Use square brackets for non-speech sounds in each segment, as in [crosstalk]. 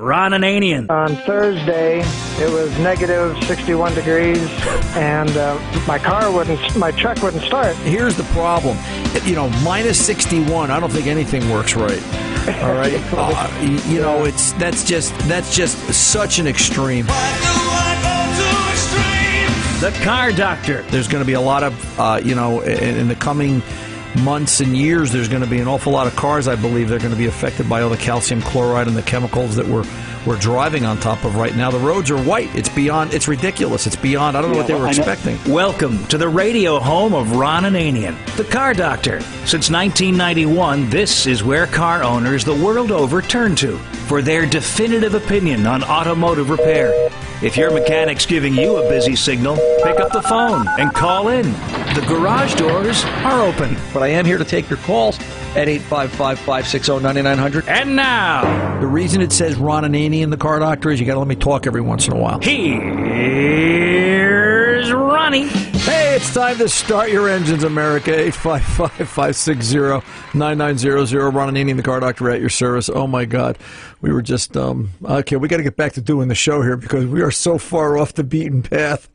Ron Ananian. On Thursday, it was negative 61 degrees, [laughs] and uh, my car wouldn't, my truck wouldn't start. Here's the problem. You know, minus 61, I don't think anything works right. All right. [laughs] Uh, you, you know, it's that's just that's just such an extreme. The Car Doctor. There's going to be a lot of, uh, you know, in, in the coming months and years, there's going to be an awful lot of cars. I believe they're going to be affected by all the calcium chloride and the chemicals that we're we're driving on top of right now. The roads are white. It's beyond. It's ridiculous. It's beyond. I don't know what they were expecting. Welcome to the radio home of Ron Ananian, the Car Doctor. Since 1991, this is where car owners the world over turn to for their definitive opinion on automotive repair. If your mechanic's giving you a busy signal, pick up the phone and call in. The garage doors are open. But I am here to take your calls at 855-560-9900. And now, The reason it says Ron Ananian, the car doctor, is you got to let me talk every once in a while. here's Ronnie. Hey, it's time to start your engines, America. 855-560-9900. Ron Ananian, the car doctor at your service. Oh, my God. We were just, um, okay, we got to get back to doing the show here because we are so far off the beaten path.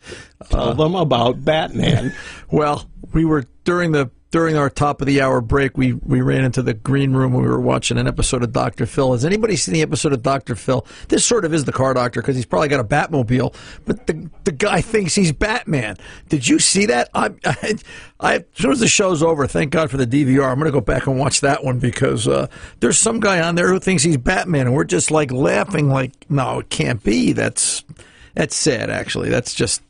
Tell them about Batman. [laughs] Well, we were during the during our top of the hour break. We we ran into the green room. when We were watching an episode of Doctor Phil. Has anybody seen the episode of Doctor Phil? This sort of is the car doctor because he's probably got a Batmobile, but the the guy thinks he's Batman. Did you see that? I, I, [laughs] I as soon as the show's over, thank God for the DVR. I'm going to go back and watch that one because uh, there's some guy on there who thinks he's Batman, and we're just like laughing, like, no, it can't be. That's that's sad, actually. That's just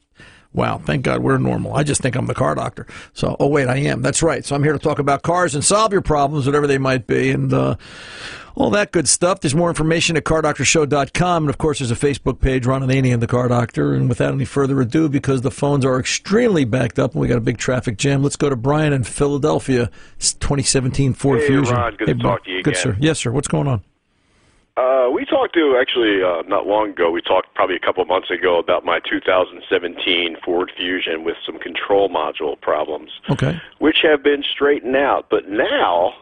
Wow, thank God we're normal. I just think I'm the car doctor. So, oh wait, I am. That's right. So I'm here to talk about cars and solve your problems, whatever they might be, and uh, all that good stuff. There's more information at cardoctorshow.com, and of course, there's a Facebook page, Ron Ananian and the car doctor. And without any further ado, because the phones are extremely backed up and we got a big traffic jam, let's go to Brian in Philadelphia. It's 2017 Ford Hey, Fusion. Ron, good to Brian. talk to you Good again. sir. Yes, sir. What's going on? Uh, we talked to actually uh, not long ago. We talked probably a couple of months ago about my 2017 Ford Fusion with some control module problems, Okay. which have been straightened out. But now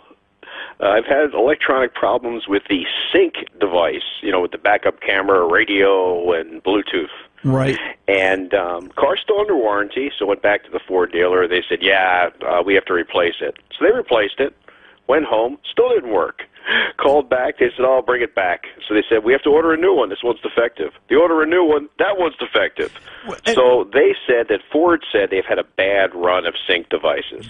uh, I've had electronic problems with the sync device. You know, with the backup camera, radio, and Bluetooth. Right. And um, car's still under warranty, so went back to the Ford dealer. They said, "Yeah, uh, we have to replace it." So they replaced it. Went home, still didn't work. [laughs] Called back. They said, "Oh, I'll bring it back." So they said, "We have to order a new one. This one's defective." They order a new one. That one's defective. So they said that Ford said they've had a bad run of sync devices.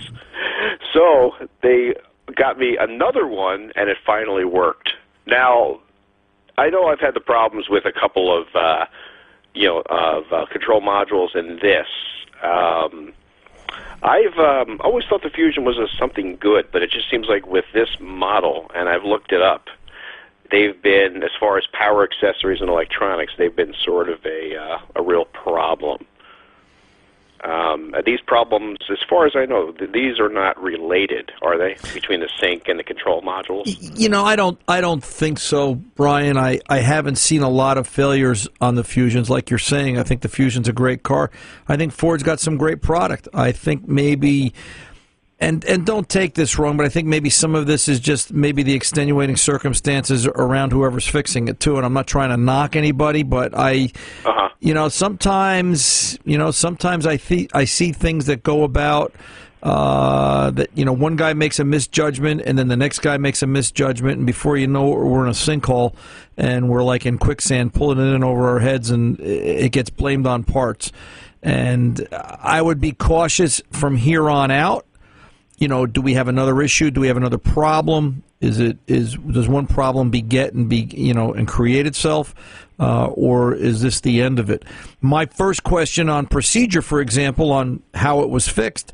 So they got me another one, and it finally worked. Now, I know I've had the problems with a couple of, uh, you know, of uh, control modules in this. Um, I've um, always thought the Fusion was a, something good, but it just seems like with this model, and I've looked it up, they've been, as far as power accessories and electronics, they've been sort of a uh, a real problem. Um, these problems, as far as I know, th- these are not related, are they? Between the sync and the control modules. You know, I don't. I don't think so, Brian. I, I haven't seen a lot of failures on the Fusions, like you're saying. I think the Fusion's a great car. I think Ford's got some great product. I think maybe, and and don't take this wrong, but I think maybe some of this is just maybe the extenuating circumstances around whoever's fixing it too. And I'm not trying to knock anybody, but I, Uh-huh. you know, sometimes, you know, sometimes I th- I see things that go about uh, that you know one guy makes a misjudgment and then the next guy makes a misjudgment and before you know it, we're in a sinkhole and we're like in quicksand pulling it in over our heads and it it gets blamed on parts and I would be cautious from here on out you know do we have another issue do we have another problem is it is does one problem beget and be you know and create itself uh, or is this the end of it my first question on procedure for example on how it was fixed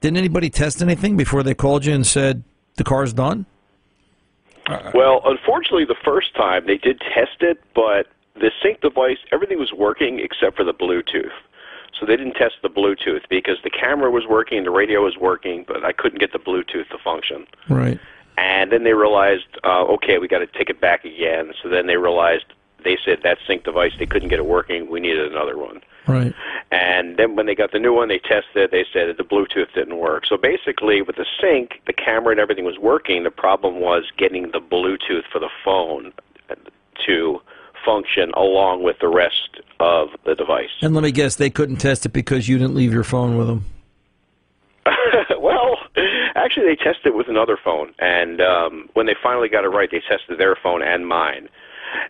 didn't anybody test anything before they called you and said the car's done? Well, unfortunately, the first time they did test it, but the sync device, everything was working except for the Bluetooth. So they didn't test the Bluetooth because the camera was working, the radio was working, but I couldn't get the Bluetooth to function. Right. And then they realized, uh, okay, we got to take it back again. So then they realized they said that sync device they couldn't get it working. We needed another one. Right. And then when they got the new one, they tested it. They said that the Bluetooth didn't work. So basically, with the sync, the camera and everything was working. The problem was getting the Bluetooth for the phone to function along with the rest of the device. And let me guess, they couldn't test it because you didn't leave your phone with them. [laughs] well, actually, they tested it with another phone, and um, when they finally got it right, they tested their phone and mine,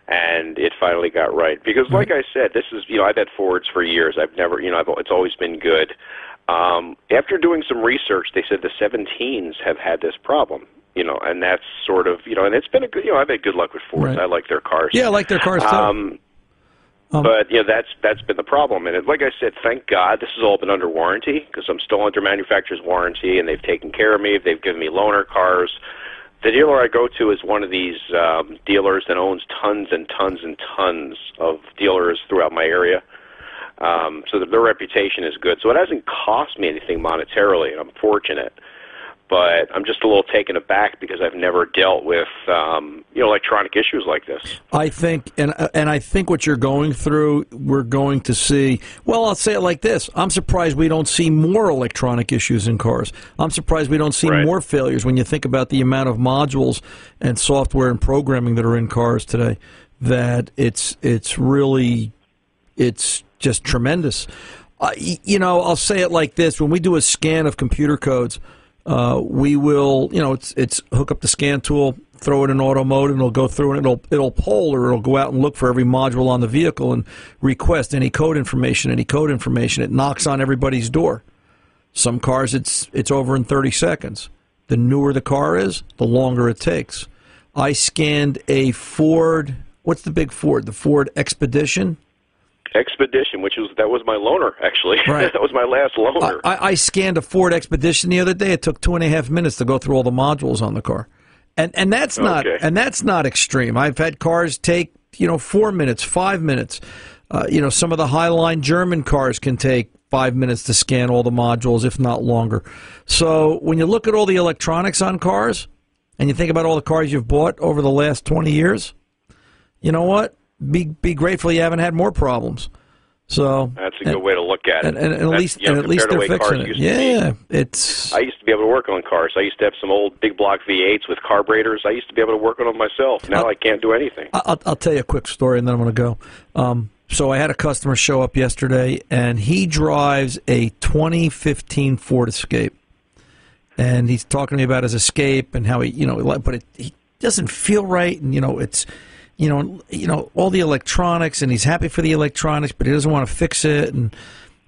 and it finally got right. Because, like I said, this is you know I've had Fords for years. I've never you know I've, it's always been good. Um, after doing some research, they said the 17s have had this problem. You know, and that's sort of you know, and it's been a good you know I've had good luck with Fords. Right. I like their cars. Yeah, I like their cars too. Um, Um, but you know that's that's been the problem, and it, like I said, thank God this has all been under warranty because I'm still under manufacturer's warranty, and they've taken care of me. They've given me loaner cars. The dealer I go to is one of these um, dealers that owns tons and tons and tons of dealers throughout my area. Um, so that their reputation is good. So it hasn't cost me anything monetarily, and I'm fortunate. But I'm just a little taken aback because I've never dealt with um, you know electronic issues like this. I think, and and I think what you're going through, we're going to see. Well, I'll say it like this: I'm surprised we don't see more electronic issues in cars. I'm surprised we don't see Right. more failures when you think about the amount of modules and software and programming that are in cars today. That it's it's really it's just tremendous. Uh, you know, I'll say it like this: when we do a scan of computer codes, uh, we will, you know, it's it's hook up the scan tool, throw it in auto mode, and it'll go through and it'll it'll poll or it'll go out and look for every module on the vehicle and request any code information, any code information. It knocks on everybody's door. Some cars, it's it's over in 30 seconds. The newer the car is, the longer it takes. I scanned a Ford. What's the big Ford? The Ford Expedition. Expedition, which was that was my loaner actually. [laughs] Right. that was my last loaner. I, I scanned a Ford Expedition the other day. It took two and a half minutes to go through all the modules on the car, and and that's not Okay. and that's not extreme. I've had cars take you know four minutes, five minutes. Uh, you know, some of the Highline German cars can take five minutes to scan all the modules, if not longer. So when you look at all the electronics on cars, and you think about all the cars you've bought over the last twenty years, you know what? Be be grateful you haven't had more problems. So That's a good way to look at it. and, and, and at least you know, and at least they're the fixing it. Yeah, it's I used to be able to work on cars. I used to have some old big block V8s with carburetors. I used to be able to work on them myself. Now I can't do anything. I'll, I'll tell you a quick story, and then I'm going to go. Um, so I had a customer show up yesterday, and he drives a 2015 Ford Escape, and he's talking to me about his Escape and how he, you know, but it, he doesn't feel right, and you know, it's, you know, you know, all the electronics, and he's happy for the electronics, but he doesn't want to fix it, and.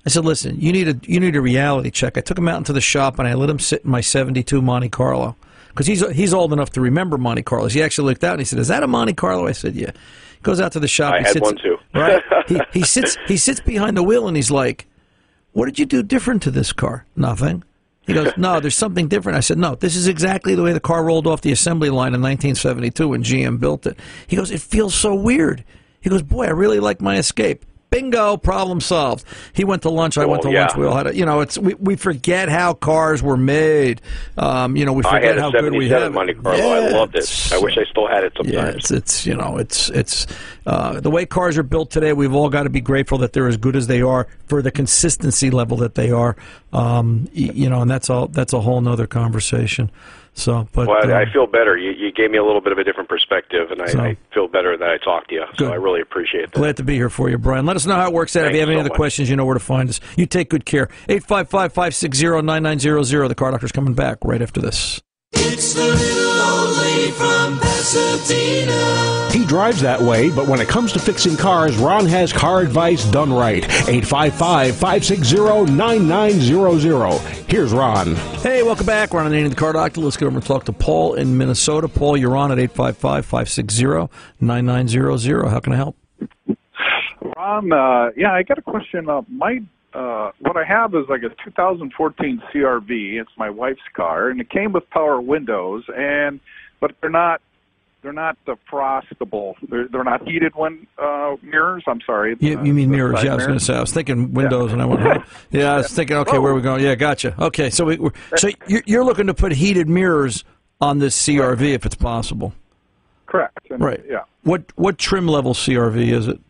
I said, "Listen, you need a you need a reality check." I took him out into the shop and I let him sit in my '72 Monte Carlo because he's he's old enough to remember Monte Carlos. He actually looked out and he said, "Is that a Monte Carlo?" I said, "Yeah." He goes out to the shop. I he had sits, one too. [laughs] right? He, he sits he sits behind the wheel and he's like, "What did you do different to this car?" Nothing. He goes, "No, there's something different." I said, "No, this is exactly the way the car rolled off the assembly line in 1972 when GM built it." He goes, "It feels so weird." He goes, "Boy, I really like my Escape." Bingo, problem solved. He went to lunch. I went to yeah. lunch. We all had it. you know, it's we, we forget how cars were made. Um, you know, we forget how good we have. 77 it. Monte Carlo. I Yeah, loved it. I wish I still had it yeah, sometimes. it's it's you know it's it's uh, the way cars are built today. We've all got to be grateful that they're as good as they are for the consistency level that they are. Um, you know, and that's all that's a whole nother conversation. So, but well, I, um, I feel better. You, you gave me a little bit of a different perspective, and I, So- I feel better that I talked to you. Good. So I really appreciate that. Glad to be here for you, Brian. Let us know how it works out. if you Thanks have any other much. questions, you know where to find us. You take good care. 855 560 9900. The car doctor's coming back right after this. It's the little old lady from Pasadena. He drives that way, but when it comes to fixing cars, Ron has car advice done right. 855 560 9900. Here's Ron. Hey, welcome back. We're on the Car Doctor. Let's get over and talk to Paul in Minnesota. Paul, you're on at 855 560 9900. How can I help? Ron, uh, yeah, I got a question. Uh, my uh, what I have is like a 2014 CRV. It's my wife's car, and it came with power windows, and but they're not they're not defrostable. They're they're not heated when uh, mirrors. I'm sorry. You, uh, you mean mirrors? Yeah, I was going to say. I was thinking windows, and I went, [laughs] yeah, I was thinking, okay, where are we going? Yeah, gotcha. Okay, so we, we're, so you're, you're looking to put heated mirrors on this CRV if it's possible, Correct. And, right? Yeah. What what trim level CRV is it?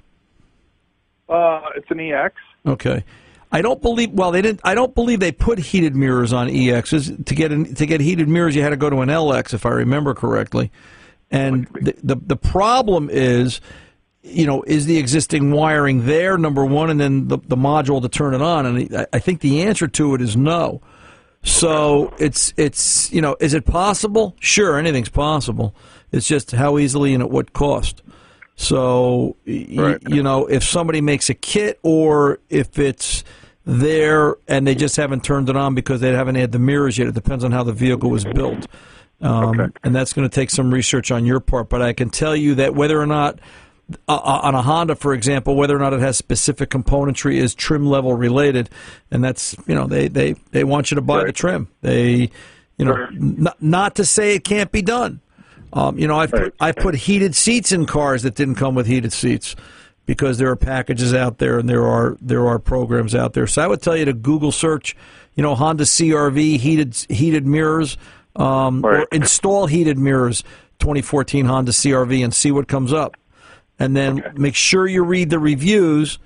Uh, it's an EX. Okay. I don't believe. Well, they didn't. I don't believe they put heated mirrors on EXs. To get to get heated mirrors, you had to go to an LX, if I remember correctly. And the the, the problem is, you know, is the existing wiring there? Number one, and then the the module to turn it on. And I, I think the answer to it is no. So it's it's you know, is it possible? Sure, anything's possible. It's just how easily and at what cost. So Right. you know, if somebody makes a kit or if it's there and they just haven't turned it on because they haven't had the mirrors yet. It depends on how the vehicle was built. Um, Okay. And that's going to take some research on your part. But I can tell you that whether or not, uh, uh, on a Honda, for example, whether or not it has specific componentry is trim level related. And that's, you know, they, they, they want you to buy the trim. They, you know, Sure. n- not to say it can't be done. Um, you know, I've put, I've put heated seats in cars that didn't come with heated seats because there are packages out there and there are there are programs out there. So I would tell you to Google search, you know, Honda CRV heated heated mirrors, um, or install heated mirrors 2014 Honda CRV and see what comes up, and then make sure you read the reviews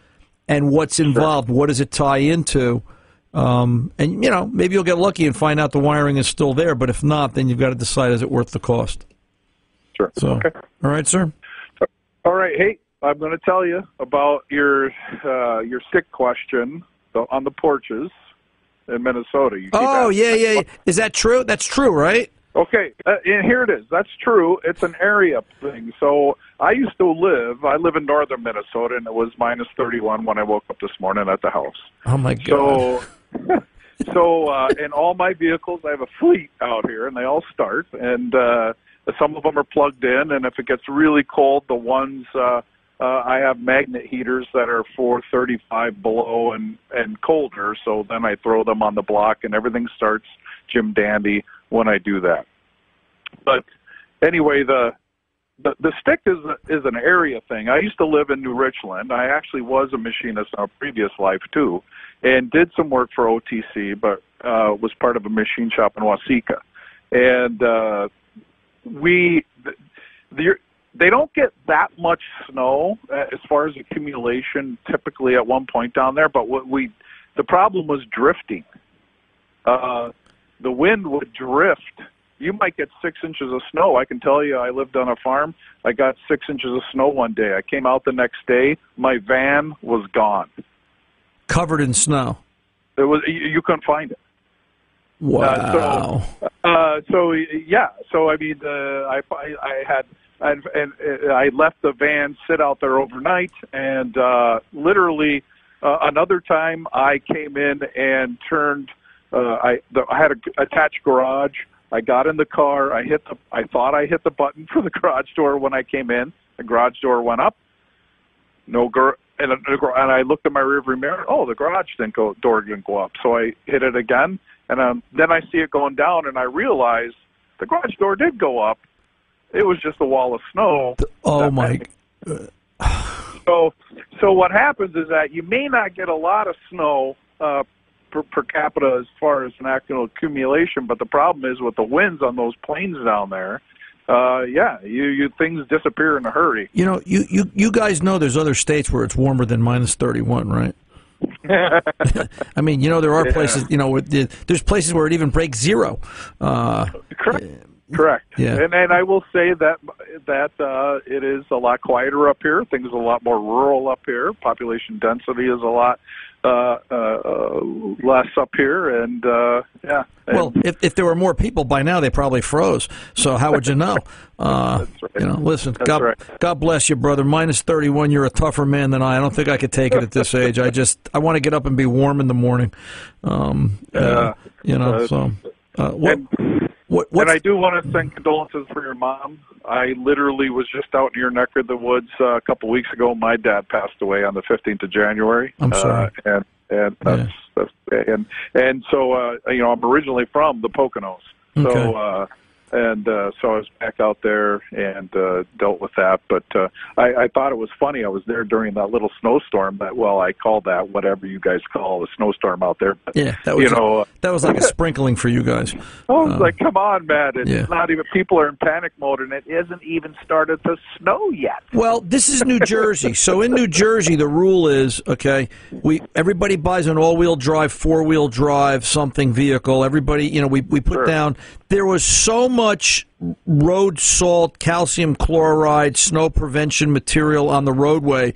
and what's involved. What does it tie into? Um, and you know, maybe you'll get lucky and find out the wiring is still there. But if not, then you've got to decide is it worth the cost. Sure. So, Okay. all right, sir. All right. Hey, I'm going to tell you about your uh, your sick question on the porches in Minnesota. You Oh yeah, yeah. yeah. Is that true? That's true, right? Okay, uh, and here it is. That's true. It's an area thing. So I used to live. I live in northern Minnesota, and it was minus 31 when I woke up this morning at the house. Oh my god. So, [laughs] so uh, in all my vehicles, I have a fleet out here, and they all start. And uh, some of them are plugged in. And if it gets really cold, the ones uh, uh, I have magnet heaters that are 435 below and and colder. So then I throw them on the block, and everything starts Jim Dandy when I do that. But anyway, the the, the stick is is an area thing. I used to live in New Richland. I actually was a machinist in a previous life too, and did some work for OTC, but uh, was part of a machine shop in Waseca. And uh, we the, they don't get that much snow uh, as far as accumulation typically at one point down there. But what we the problem was drifting. Uh, the wind would drift. You might get six inches of snow. I can tell you, I lived on a farm. I got six inches of snow one day. I came out the next day. My van was gone. Covered in snow. It was you, you couldn't find it. Wow. Uh, so yeah, so I mean, uh, I, I I had and, and uh, I left the van sit out there overnight, and uh, literally uh, another time I came in and turned. Uh, I the, I had a attached garage. I got in the car. I hit the. I thought I hit the button [laughs] for the garage door when I came in. The garage door went up. No gar and, and I looked at my rearview mirror. Oh, the garage didn't go. Door didn't go up. So I hit it again, and um, then I see it going down, and I realize the garage door did go up. It was just a wall of snow. oh my. So, so what happens is that you may not get a lot of snow uh, per, per capita as far as an actual accumulation, but the problem is with the winds on those plains down there. Uh, yeah, you, you things disappear in a hurry. You know, you, you you guys know there's other states where it's warmer than minus 31, right? [laughs] [laughs] I mean, you know, there are Yeah. places, you know, there's places where it even breaks zero. Uh, Correct. Correct. Yeah. And and I will say that that uh, it is a lot quieter up here. Things are a lot more rural up here. Population density is a lot uh, uh, uh, less up here, and uh, yeah. And- well, if, if there were more people by now, they probably froze. So how would you know? [laughs] Uh, right. You know, listen, That's God, right. God bless you, brother. Minus 31, you're a tougher man than I. I don't think I could take it at this [laughs] age. I just, I want to get up and be warm in the morning. Um, uh, Yeah. you know, so. Uh, what, and- what, and I do want to send condolences for your mom. I literally was just out in your neck of the woods uh, a couple weeks ago. My dad passed away on the 15th of January. I'm sorry. Uh, and and that's, that's and and so uh, you know I'm originally from the Poconos. So Okay. uh, and uh, so I was back out there and uh, dealt with that. But uh, I, I thought it was funny. I was there during that little snowstorm. That well, I call that whatever you guys call a snowstorm out there. But, yeah, that was, you know. uh, that was like a [laughs] sprinkling for you guys. I was like, come on, man. It's yeah. not even, people are in panic mode and it hasn't even started to snow yet. Well, this is New Jersey. [laughs] So in New Jersey, the rule is okay. We everybody buys an all-wheel drive, four-wheel drive, something vehicle. Everybody, you know, we we put Sure. down. There was so much road salt, calcium chloride, snow prevention material on the roadway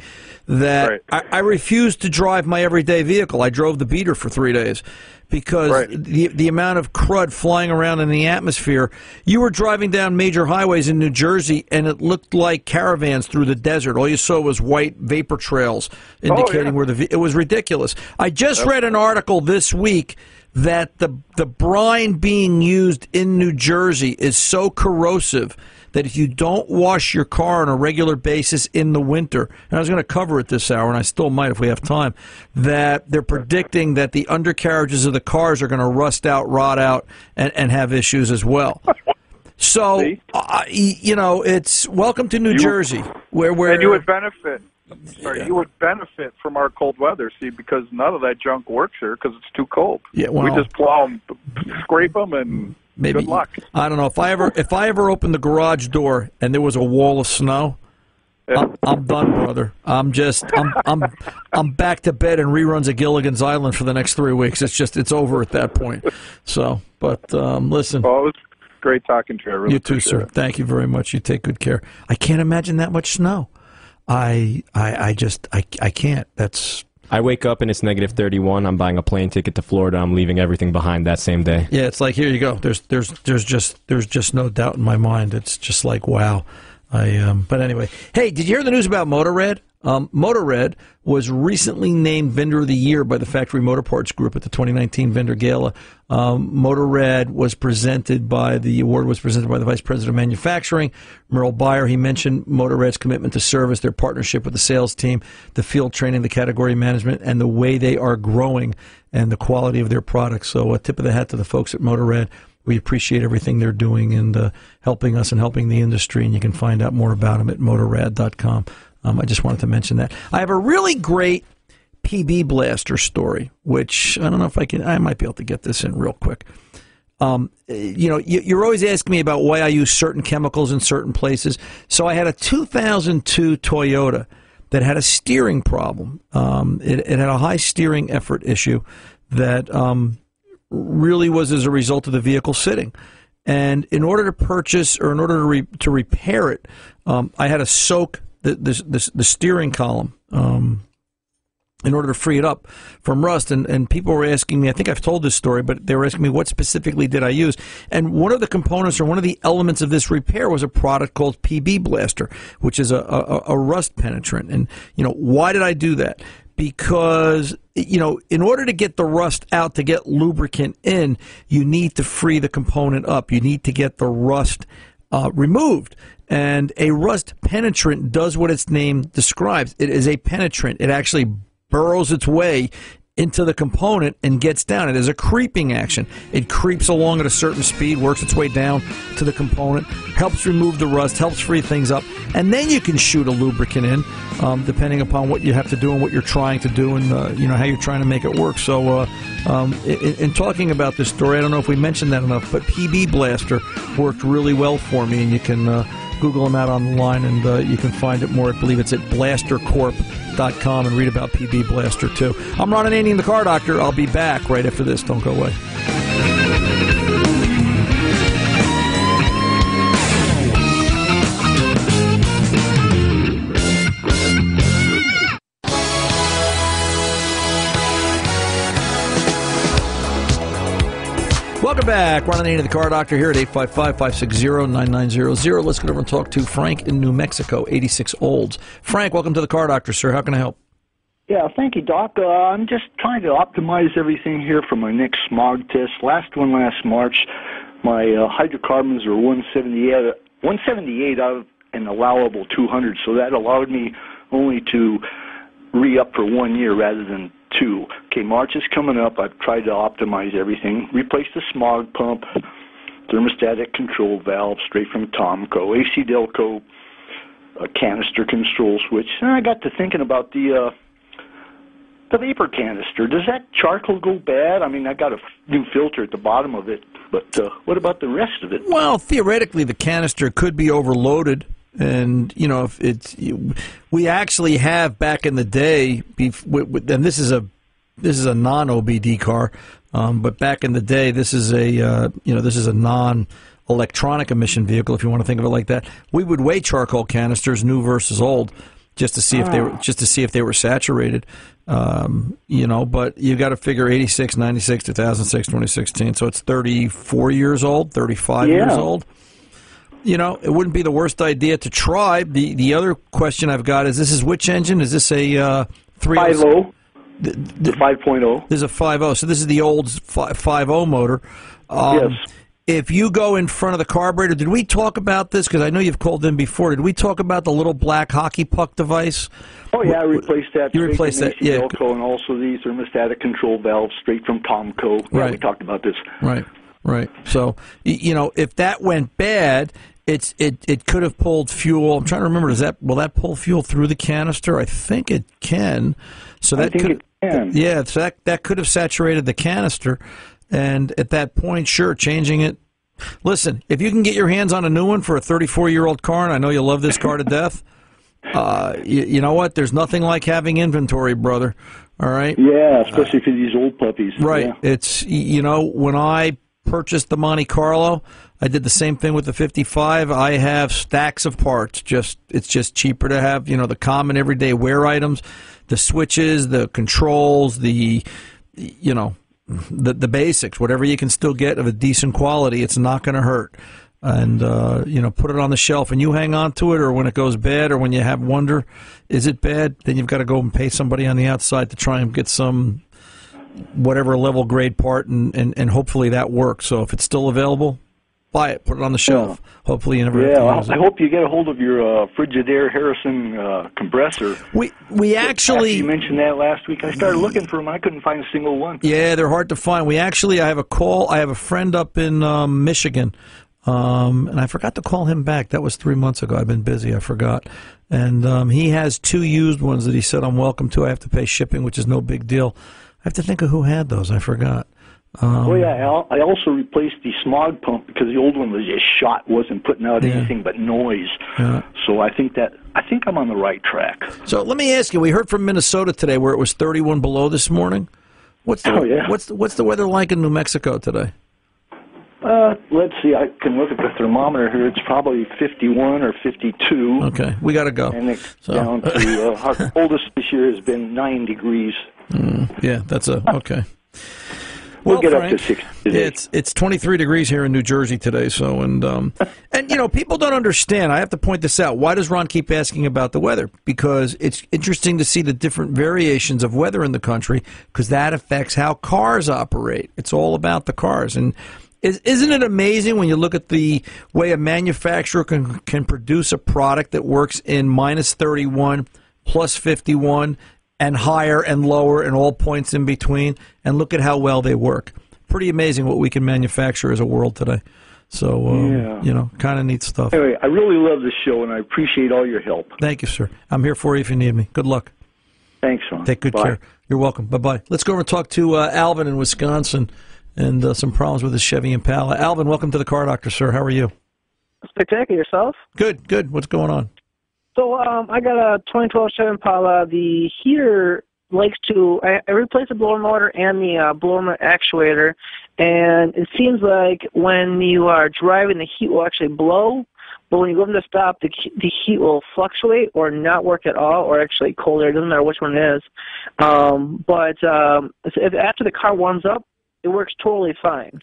that Right. I, I refused to drive my everyday vehicle. I drove the beater for three days because Right. the the amount of crud flying around in the atmosphere. You were driving down major highways in New Jersey, and it looked like caravans through the desert. All you saw was white vapor trails oh, indicating yeah. where the it was ridiculous. I just read an article this week that the the brine being used in New Jersey is so corrosive that if you don't wash your car on a regular basis in the winter, and I was going to cover it this hour, and I still might if we have time, that they're predicting that the undercarriages of the cars are going to rust out, rot out, and, and have issues as well. So, uh, you know, it's welcome to New You- Jersey, where where And you would benefit. Sorry, you would benefit from our cold weather, see, because none of that junk works here because it's too cold. Yeah, well- we just plow them, scrape them, and maybe good luck. I don't know if I ever if I ever opened the garage door and there was a wall of snow. I'm, I'm done, brother. I'm just I'm I'm I'm back to bed and reruns of Gilligan's Island for the next three weeks. It's just it's over at that point. So, but um, listen, Well, it was great talking to you. Really you too, sir. it. Thank you very much. You take good care. I can't imagine that much snow. I I I just I I can't. That's I wake up and it's negative 31. I'm buying a plane ticket to Florida. I'm leaving everything behind that same day. Yeah, it's like here you go. There's there's there's just there's just no doubt in my mind. It's just like wow. I um but anyway. Hey, did you hear the news about MotoRad? Um, MotoRad was recently named Vendor of the Year by the Factory Motor Parts Group at the 2019 Vendor Gala. Um, MotoRad was presented by the award was presented by the Vice President of Manufacturing, Merle Bayer. He mentioned MotoRad's commitment to service, their partnership with the sales team, the field training, the category management, and the way they are growing and the quality of their products. So, a tip of the hat to the folks at MotoRad. We appreciate everything they're doing and uh, helping us and helping the industry. And you can find out more about them at motorad.com. Um, I just wanted to mention that. I have a really great PB Blaster story, which I don't know if I can, I might be able to get this in real quick. Um, you know, you, you're always asking me about why I use certain chemicals in certain places. So I had a 2002 Toyota that had a steering problem. Um, it, it had a high steering effort issue that um, really was as a result of the vehicle sitting. And in order to purchase or in order to, re, to repair it, um, I had to soak the, the, the, the steering column. Um, in order to free it up from rust. And, and people were asking me, I think I've told this story, but they were asking me what specifically did I use? And one of the components or one of the elements of this repair was a product called PB Blaster, which is a, a, a rust penetrant. And, you know, why did I do that? Because, you know, in order to get the rust out, to get lubricant in, you need to free the component up. You need to get the rust uh, removed. And a rust penetrant does what its name describes. It is a penetrant. It actually burrows its way into the component and gets down. It is a creeping action. It creeps along at a certain speed, works its way down to the component, helps remove the rust, helps free things up, and then you can shoot a lubricant in, um, depending upon what you have to do and what you're trying to do, and uh, you know how you're trying to make it work. So, uh, um, in, in talking about this story, I don't know if we mentioned that enough, but PB Blaster worked really well for me, and you can. Uh, Google them out online, and uh, you can find it more. I believe it's at blastercorp.com and read about PB Blaster too. I'm Ron Ananian, the Car Doctor. I'll be back right after this. Don't go away. Welcome back. Ron name of the Car Doctor here at 855-560-9900. Let's get over and talk to Frank in New Mexico, 86 Olds. Frank, welcome to the Car Doctor, sir. How can I help? Yeah, thank you, Doc. Uh, I'm just trying to optimize everything here for my next smog test. Last one last March, my uh, hydrocarbons were 178, 178 out of an allowable 200, so that allowed me only to re-up for one year rather than two. Okay, March is coming up. I've tried to optimize everything. Replace the smog pump, thermostatic control valve straight from Tomco, AC Delco, a canister control switch. And I got to thinking about the uh, the vapor canister. Does that charcoal go bad? I mean, I got a new filter at the bottom of it, but uh, what about the rest of it? Well, theoretically, the canister could be overloaded. And you know, if it's we actually have back in the day, bef- w- w- and this is a this is a non OBD car, um, but back in the day, this is a uh, you know this is a non electronic emission vehicle, if you want to think of it like that, we would weigh charcoal canisters, new versus old, just to see if they were Ah. just to see if they were saturated. Um, you know, but you got to figure 86, 96, 2006, 2016. So it's 34 years old, 35 years Yeah. old. You know, it wouldn't be the worst idea to try. The the other question I've got is this is which engine? Is this a uh, 3 The, the 5.0. There's a 5.0. So this is the old fi- 5.0 motor. Um, Yes. If you go in front of the carburetor, did we talk about this? Because I know you've called in before. Did we talk about the little black hockey puck device? Oh yeah, I replaced that. You replaced that, yeah. AC Delco and also the thermostatic control valve straight from Tomco. Yeah, we talked about this. Right, right. So you know, if that went bad, it's it it could have pulled fuel. I'm trying to remember. Does that will that pull fuel through the canister? I think it can. So I that think could it can. yeah. So that that could have saturated the canister, and at that point, sure, changing it. Listen, if you can get your hands on a new one for a 34 year old car, and I know you love this car to [laughs] death. Uh, you, you know what? There's nothing like having inventory, brother. All right. Yeah, especially for these old puppies. Right. Yeah. It's you know when I purchased the Monte Carlo, I did the same thing with the 55. I have stacks of parts. Just it's just cheaper to have you know the common everyday wear items, the switches, the controls, the you know the the basics. Whatever you can still get of a decent quality, it's not going to hurt. And uh, you know, put it on the shelf, and you hang on to it, or when it goes bad, or when you have wonder, is it bad? Then you've got to go and pay somebody on the outside to try and get some whatever level grade part, and, and, and hopefully that works. So if it's still available, buy it, put it on the shelf. Hopefully you never have Yeah, I, hope you get a hold of your uh, Frigidaire Harrison uh, compressor. We we actually After you mentioned that last week. I started looking for them. I couldn't find a single one. Yeah, they're hard to find. We actually, I have a call. I have a friend up in um, Michigan, um, and I forgot to call him back. That was three months ago. I've been busy. I forgot. And um, he has two used ones that he said I'm welcome to. I have to pay shipping, which is no big deal. I have to think of who had those. I forgot. Um, oh yeah, I also replaced the smog pump because the old one was just shot, wasn't putting out Yeah. anything but noise. Yeah. So I think that I think I'm on the right track. So let me ask you. We heard from Minnesota today, where it was 31 below this morning. What's the Oh, yeah. what's the, what's the weather like in New Mexico today? Uh, let's see. I can look at the thermometer here. It's probably 51 or 52. Okay, we got to go. And it's So- down to uh, our [laughs] coldest this year has been nine degrees. Mm, yeah, that's a okay. We'll get up to Frank, 60 today. It's it's 23 degrees here in New Jersey today. So and um [laughs] and you know people don't understand. I have to point this out. Why does Ron keep asking about the weather? Because it's interesting to see the different variations of weather in the country because that affects how cars operate. It's all about the cars and. Is, isn't it amazing when you look at the way a manufacturer can, can produce a product that works in minus 31, plus 51, and higher and lower and all points in between, and look at how well they work. Pretty amazing what we can manufacture as a world today. So, um, Yeah. you know, kind of neat stuff. Anyway, I really love this show, and I appreciate all your help. Thank you, sir. I'm here for you if you need me. Good luck. Thanks, Ron. Take good Bye. care. You're welcome. Bye bye. Let's go over and talk to uh, Alvin in Wisconsin and uh, some problems with his Chevy Impala. Alvin, welcome to the Car Doctor, sir. How are you? Spectacular yourself. Good, good. What's going on? So um, I got a 2012 Chevy Impala. The heater likes to. I, I replaced the blower motor and the uh, blower motor actuator, and it seems like when you are driving, the heat will actually blow. But when you go up to stop, the the heat will fluctuate or not work at all, or actually colder. It doesn't matter which one it is. Um, but um, if after the car warms up, it works totally fine.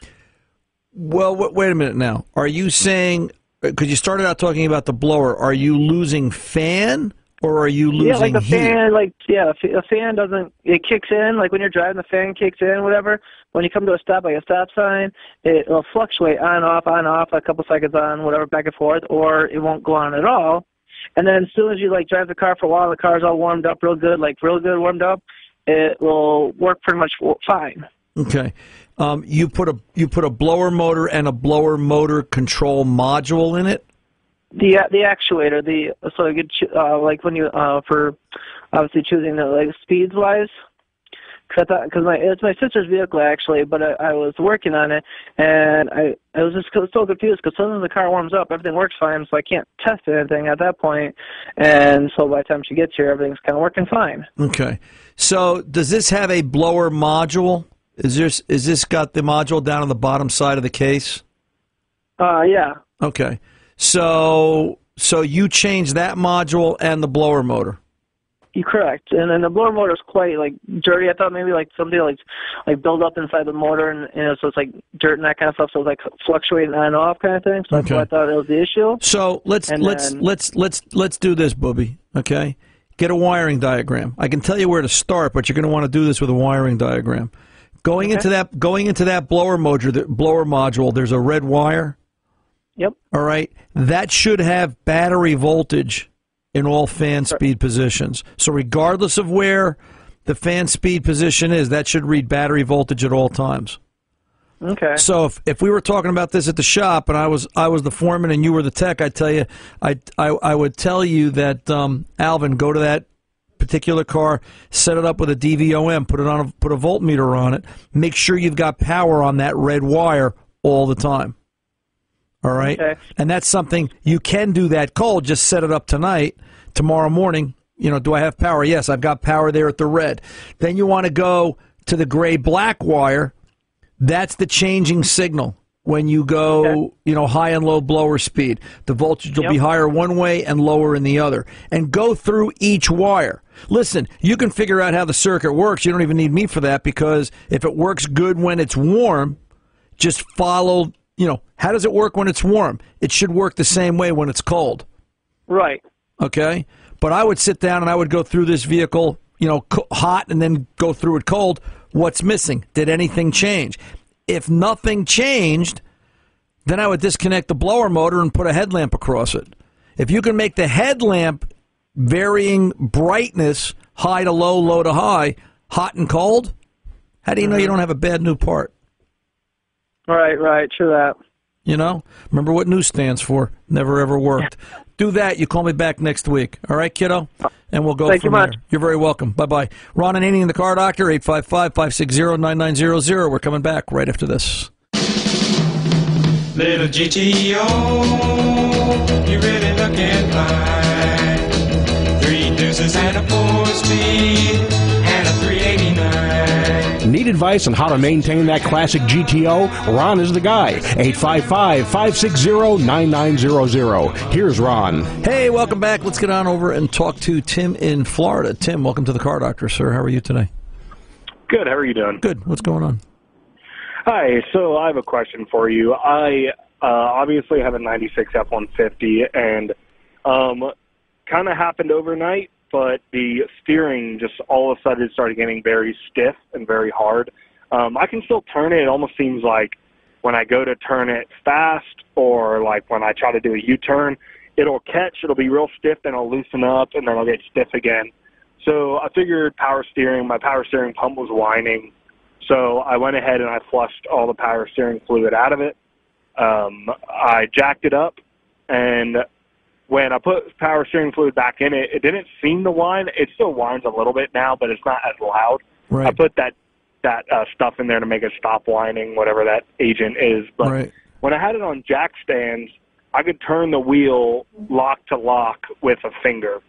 Well, wait a minute now. Are you saying because you started out talking about the blower? Are you losing fan or are you losing yeah, like the heat? fan, like yeah, a fan doesn't. It kicks in like when you're driving, the fan kicks in, whatever. When you come to a stop, like a stop sign, it will fluctuate on off, on off, a couple seconds on, whatever, back and forth, or it won't go on at all. And then as soon as you like drive the car for a while, the car's all warmed up, real good, like real good warmed up. It will work pretty much fine. Okay. Um, you put a you put a blower motor and a blower motor control module in it. The the actuator, the so you could uh, like when you uh for obviously choosing the like speeds wise. Cause I thought, cause my it's my sister's vehicle actually, but I, I was working on it and I I was just so- so confused because suddenly the car warms up, everything works fine, so I can't test anything at that point, and so by the time she gets here, everything's kind of working fine. Okay. So does this have a blower module? Is this is this got the module down on the bottom side of the case? Uh, yeah. Okay. So so you changed that module and the blower motor. You're correct. And then the blower motor is quite like dirty. I thought maybe like something like like build up inside the motor, and you know, so it's like dirt and that kind of stuff. So it's like fluctuating on and off kind of thing. So that's Okay. I thought it was the issue. So let's And let's then- let's let's let's do this, Booby. Okay, get a wiring diagram. I can tell you where to start, but you're going to want to do this with a wiring diagram. Going into that going into that blower module, the blower module, there's a red wire. Yep. All right, that should have battery voltage in all fan speed positions. So regardless of where the fan speed position is, that should read battery voltage at all times. Okay. So if, if we were talking about this at the shop and I was I was the foreman and you were the tech, I'd tell you I I, I would tell you that um, Alvin go to that particular car, set it up with a DVOM, put it on a, put a voltmeter on it, make sure you've got power on that red wire all the time. All right, Okay. and that's something you can do that cold. Just set it up tonight, tomorrow morning. You know, do I have power? Yes, I've got power there at the red. Then you want to go to the gray black wire that's the changing signal when you go, you know, high and low blower speed. The voltage will be higher one way and lower in the other. And go through each wire. Listen, you can figure out how the circuit works. You don't even need me for that because if it works good when it's warm, just follow, you know, how does it work when it's warm? It should work the same way when it's cold. Right. Okay. But I would sit down and I would go through this vehicle, you know, hot and then go through it cold. What's missing? Did anything change? If nothing changed, then I would disconnect the blower motor and put a headlamp across it. If you can make the headlamp varying brightness, high to low, low to high, hot and cold, how do you know you mm-hmm. don't have a bad new part? Right. Right. True that. You know, remember what new stands for. Never ever worked. [laughs] Do that. You call me back next week. All right, kiddo? Uh, And we'll go Thank you from there. much. You're very welcome. Bye bye. Ron Ananian, in the car doctor, 855 560 9900. We're coming back right after this. Little GTO, you really looking fine. Three deuces and a four speed and a 389. Need advice on how to maintain that classic GTO? Ron is the guy. 855 560 9900. Here's Ron. Hey, welcome back. Let's get on over and talk to Tim in Florida. Tim, welcome to the car doctor, sir. How are you today? Good. How are you doing? Good. What's going on? Hi. So I have a question for you. I uh, obviously have a '96 F-150, and um, kind of happened overnight. But the steering just all of a sudden started getting very stiff and very hard. Um, I can still turn it. It almost seems like when I go to turn it fast, or like when I try to do a U-turn, it'll catch. It'll be real stiff, then it'll loosen up, and then it'll get stiff again. So I figured power steering. My power steering pump was whining. So I went ahead and I flushed all the power steering fluid out of it. Um, I jacked it up, and when I put power steering fluid back in it, it didn't seem to whine. It still whines a little bit now, but it's not as loud. Right. I put that that uh, stuff in there to make it stop whining, whatever that agent is. But Right. when I had it on jack stands, I could turn the wheel lock to lock with a finger.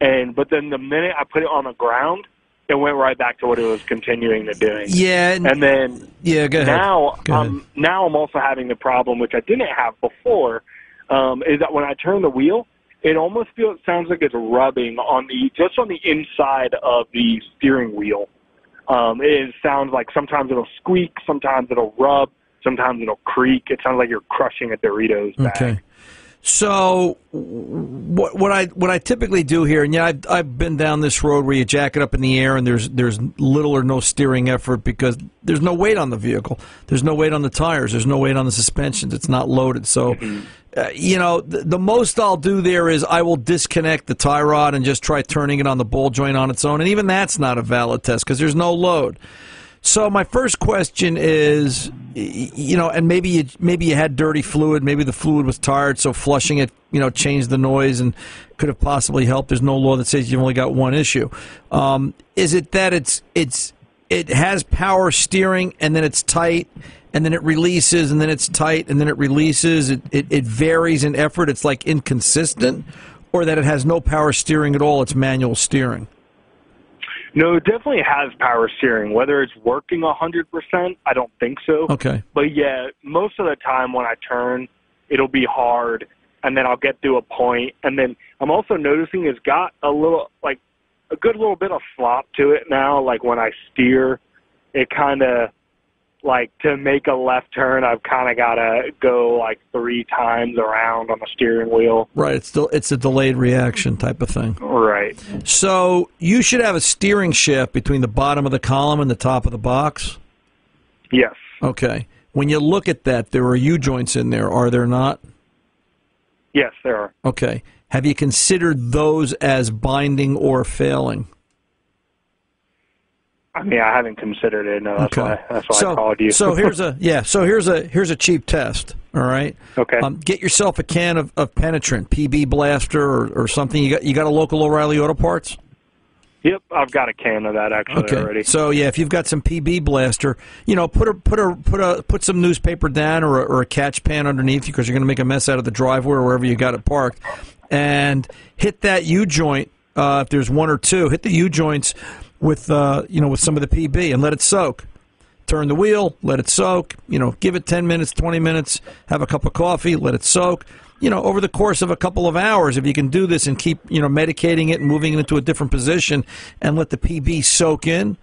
And but then the minute I put it on the ground, it went right back to what it was continuing to doing. Yeah. And then Yeah, go ahead. now Go ahead. um now I'm also having the problem which I didn't have before, um, is that when I turn the wheel, it almost feels it sounds like it's rubbing on the just on the inside of the steering wheel. Um, it sounds like sometimes it'll squeak, sometimes it'll rub, sometimes it'll creak. It sounds like you're crushing a Doritos bag. Okay. So what what I what I typically do here, and yeah, I've, I've been down this road where you jack it up in the air and there's there's little or no steering effort because there's no weight on the vehicle, there's no weight on the tires, there's no weight on the suspensions, it's not loaded. So, uh, you know, the, the most I'll do there is I will disconnect the tie rod and just try turning it on the ball joint on its own, and even that's not a valid test because there's no load. So my first question is, you know, and maybe you maybe you had dirty fluid, maybe the fluid was tired, so flushing it, you know, changed the noise and could have possibly helped. There's no law that says you've only got one issue. Um, is it that it's it's it has power steering and then it's tight and then it releases and then it's tight and then it releases? It it, it varies in effort. It's like inconsistent, or that it has no power steering at all. It's manual steering. No, it definitely has power steering. Whether it's working a hundred percent, I don't think so. Okay. But yeah, most of the time when I turn, it'll be hard, and then I'll get to a point, and then I'm also noticing it's got a little like a good little bit of flop to it now. Like when I steer, it kind of like to make a left turn, I've kind of got to go like three times around on the steering wheel. Right. It's still it's a delayed reaction type of thing. Right. So you should have a steering shift between the bottom of the column and the top of the box. Yes. Okay. When you look at that, there are U joints in there, are there not? Yes, there are. Okay. Have you considered those as binding or failing? I mean, I haven't considered it. No, that's Okay. why that's why so, I called you. so here's a [laughs] yeah. So here's a here's a cheap test. All right. Okay. Um, get yourself a can of, of penetrant, PB Blaster, or, or something. You got you got a local O'Reilly Auto Parts. Yep, I've got a can of that actually Okay. already. So yeah, if you've got some PB Blaster, you know, put a put a put a put some newspaper down or a, or a catch pan underneath you because you're going to make a mess out of the driveway or wherever you got it parked, and hit that U joint. Uh, if there's one or two, hit the U joints with uh, you know with some of the PB and let it soak. Turn the wheel, let it soak. You know, give it 10 minutes, 20 minutes. Have a cup of coffee, let it soak. You know, over the course of a couple of hours, if you can do this and keep you know medicating it and moving it into a different position and let the PB soak in,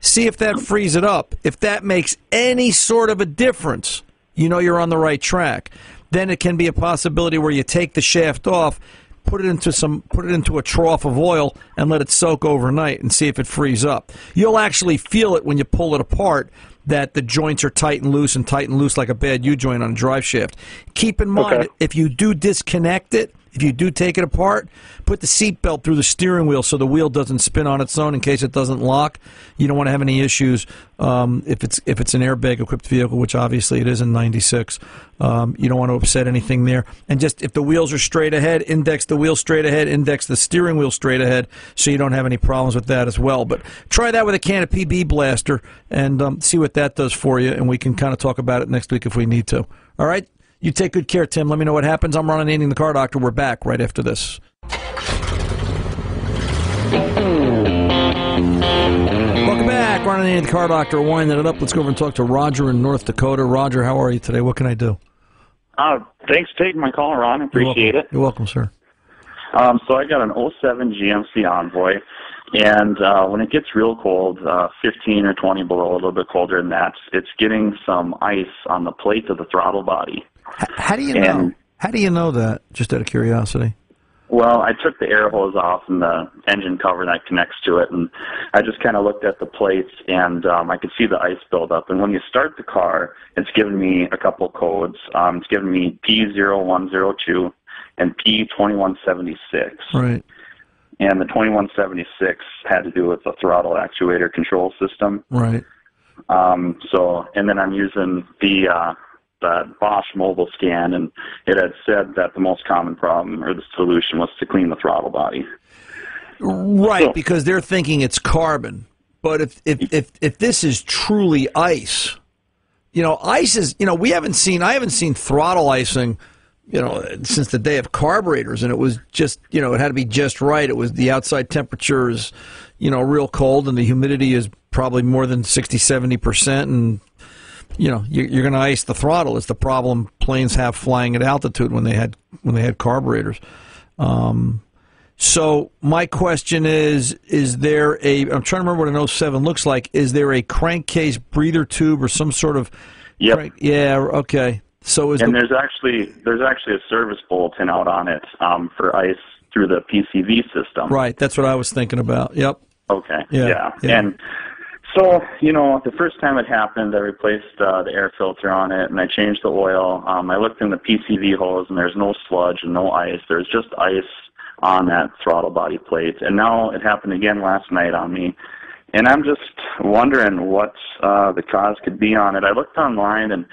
see if that frees it up. If that makes any sort of a difference, you know you're on the right track. Then it can be a possibility where you take the shaft off, put it into some put it into a trough of oil and let it soak overnight and see if it frees up. You'll actually feel it when you pull it apart that the joints are tight and loose and tight and loose like a bad U joint on a drive shaft. Keep in mind Okay. if you do disconnect it, if you do take it apart, put the seatbelt through the steering wheel so the wheel doesn't spin on its own in case it doesn't lock. You don't want to have any issues um, if it's if it's an airbag equipped vehicle, which obviously it is in '96. Um, you don't want to upset anything there. And just if the wheels are straight ahead, index the wheel straight ahead, index the steering wheel straight ahead, so you don't have any problems with that as well. But try that with a can of PB Blaster and um, see what that does for you, and we can kind of talk about it next week if we need to. All right. You take good care, Tim. Let me know what happens. I'm Ron Ananian, the car doctor. We're back right after this. Welcome back. Ron Ananian, the car doctor. Winding it up. Let's go over and talk to Roger in North Dakota. Roger, how are you today? What can I do? Uh, thanks for taking my call, Ron. Appreciate You're it. You're welcome, sir. Um, so I got an 07 GMC Envoy, and uh, when it gets real cold, uh, 15 or 20 below, a little bit colder than that, it's getting some ice on the plate of the throttle body. How do you know? And- How do you know that? Just out of curiosity. Well, I took the air hose off and the engine cover that connects to it, and I just kind of looked at the plates, and um, I could see the ice buildup. And when you start the car, it's giving me a couple codes. Um, it's giving me P0102 and P2176. Right. and the 2176 had to do with the throttle actuator control system. Right. Um, so, and then I'm using the uh, the Bosch mobile scan, and it had said that the most common problem or the solution was to clean the throttle body. Right, because they're thinking it's carbon. But if, if if if this is truly ice, you know, ice is you know we haven't seen I haven't seen throttle icing, you know, since the day of carburetors, and it was just you know it had to be just right. It was the outside temperature is, you know, real cold, and the humidity is probably more than 60, 70 percent, and you know you're, you're going to ice the throttle. It's the problem planes have flying at altitude when they had when they had carburetors. Um, so my question is: Is there a? I'm trying to remember what an 07 looks like. Is there a crankcase breather tube or some sort of? Yep. Crank, yeah. Okay. So is and the, there's actually there's actually a service bulletin out on it um, for ice through the PCV system. right? That's what I was thinking about. Yep. Okay. Yeah, Yeah. yeah. And so, you know, the first time it happened, I replaced uh, the air filter on it and I changed the oil. Um, I looked in the PCV hose and there's no sludge and no ice. There's just ice on that throttle body plate. And now it happened again last night on me. And I'm just wondering what uh, the cause could be on it. I looked online and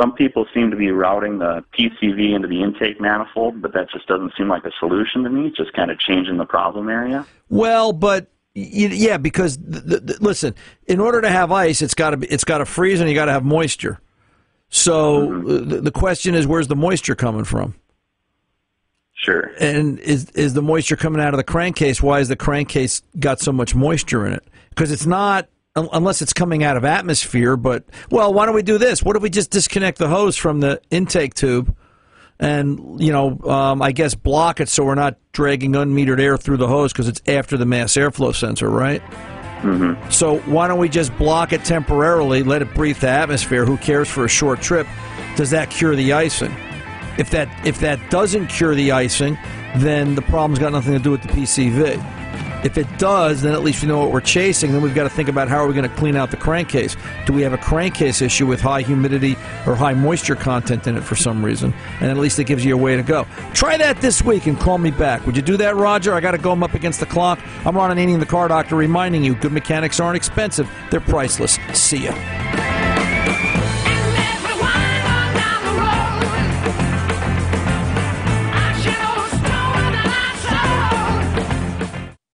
some people seem to be routing the PCV into the intake manifold, but that just doesn't seem like a solution to me. It's just kind of changing the problem area. Well, but yeah, because th- th- th- listen, in order to have ice, it's got to be it's got to freeze and you got to have moisture. So uh, the, the question is, where's the moisture coming from? Sure. And is is the moisture coming out of the crankcase? Why is the crankcase got so much moisture in it? Because it's not unless it's coming out of atmosphere. But well, why don't we do this? What if we just disconnect the hose from the intake tube, and you know, um, I guess block it so we're not dragging unmetered air through the hose because it's after the mass airflow sensor, right? Mm-hmm. So why don't we just block it temporarily, let it breathe the atmosphere? Who cares for a short trip? Does that cure the icing? If that if that doesn't cure the icing, then the problem's got nothing to do with the PCV. If it does, then at least we know what we're chasing. Then we've got to think about how are we going to clean out the crankcase. Do we have a crankcase issue with high humidity or high moisture content in it for some reason? And at least it gives you a way to go. Try that this week and call me back. Would you do that, Roger? I got to go. I'm up against the clock. I'm Ron Ananian, the car doctor, reminding you good mechanics aren't expensive, they're priceless. See ya.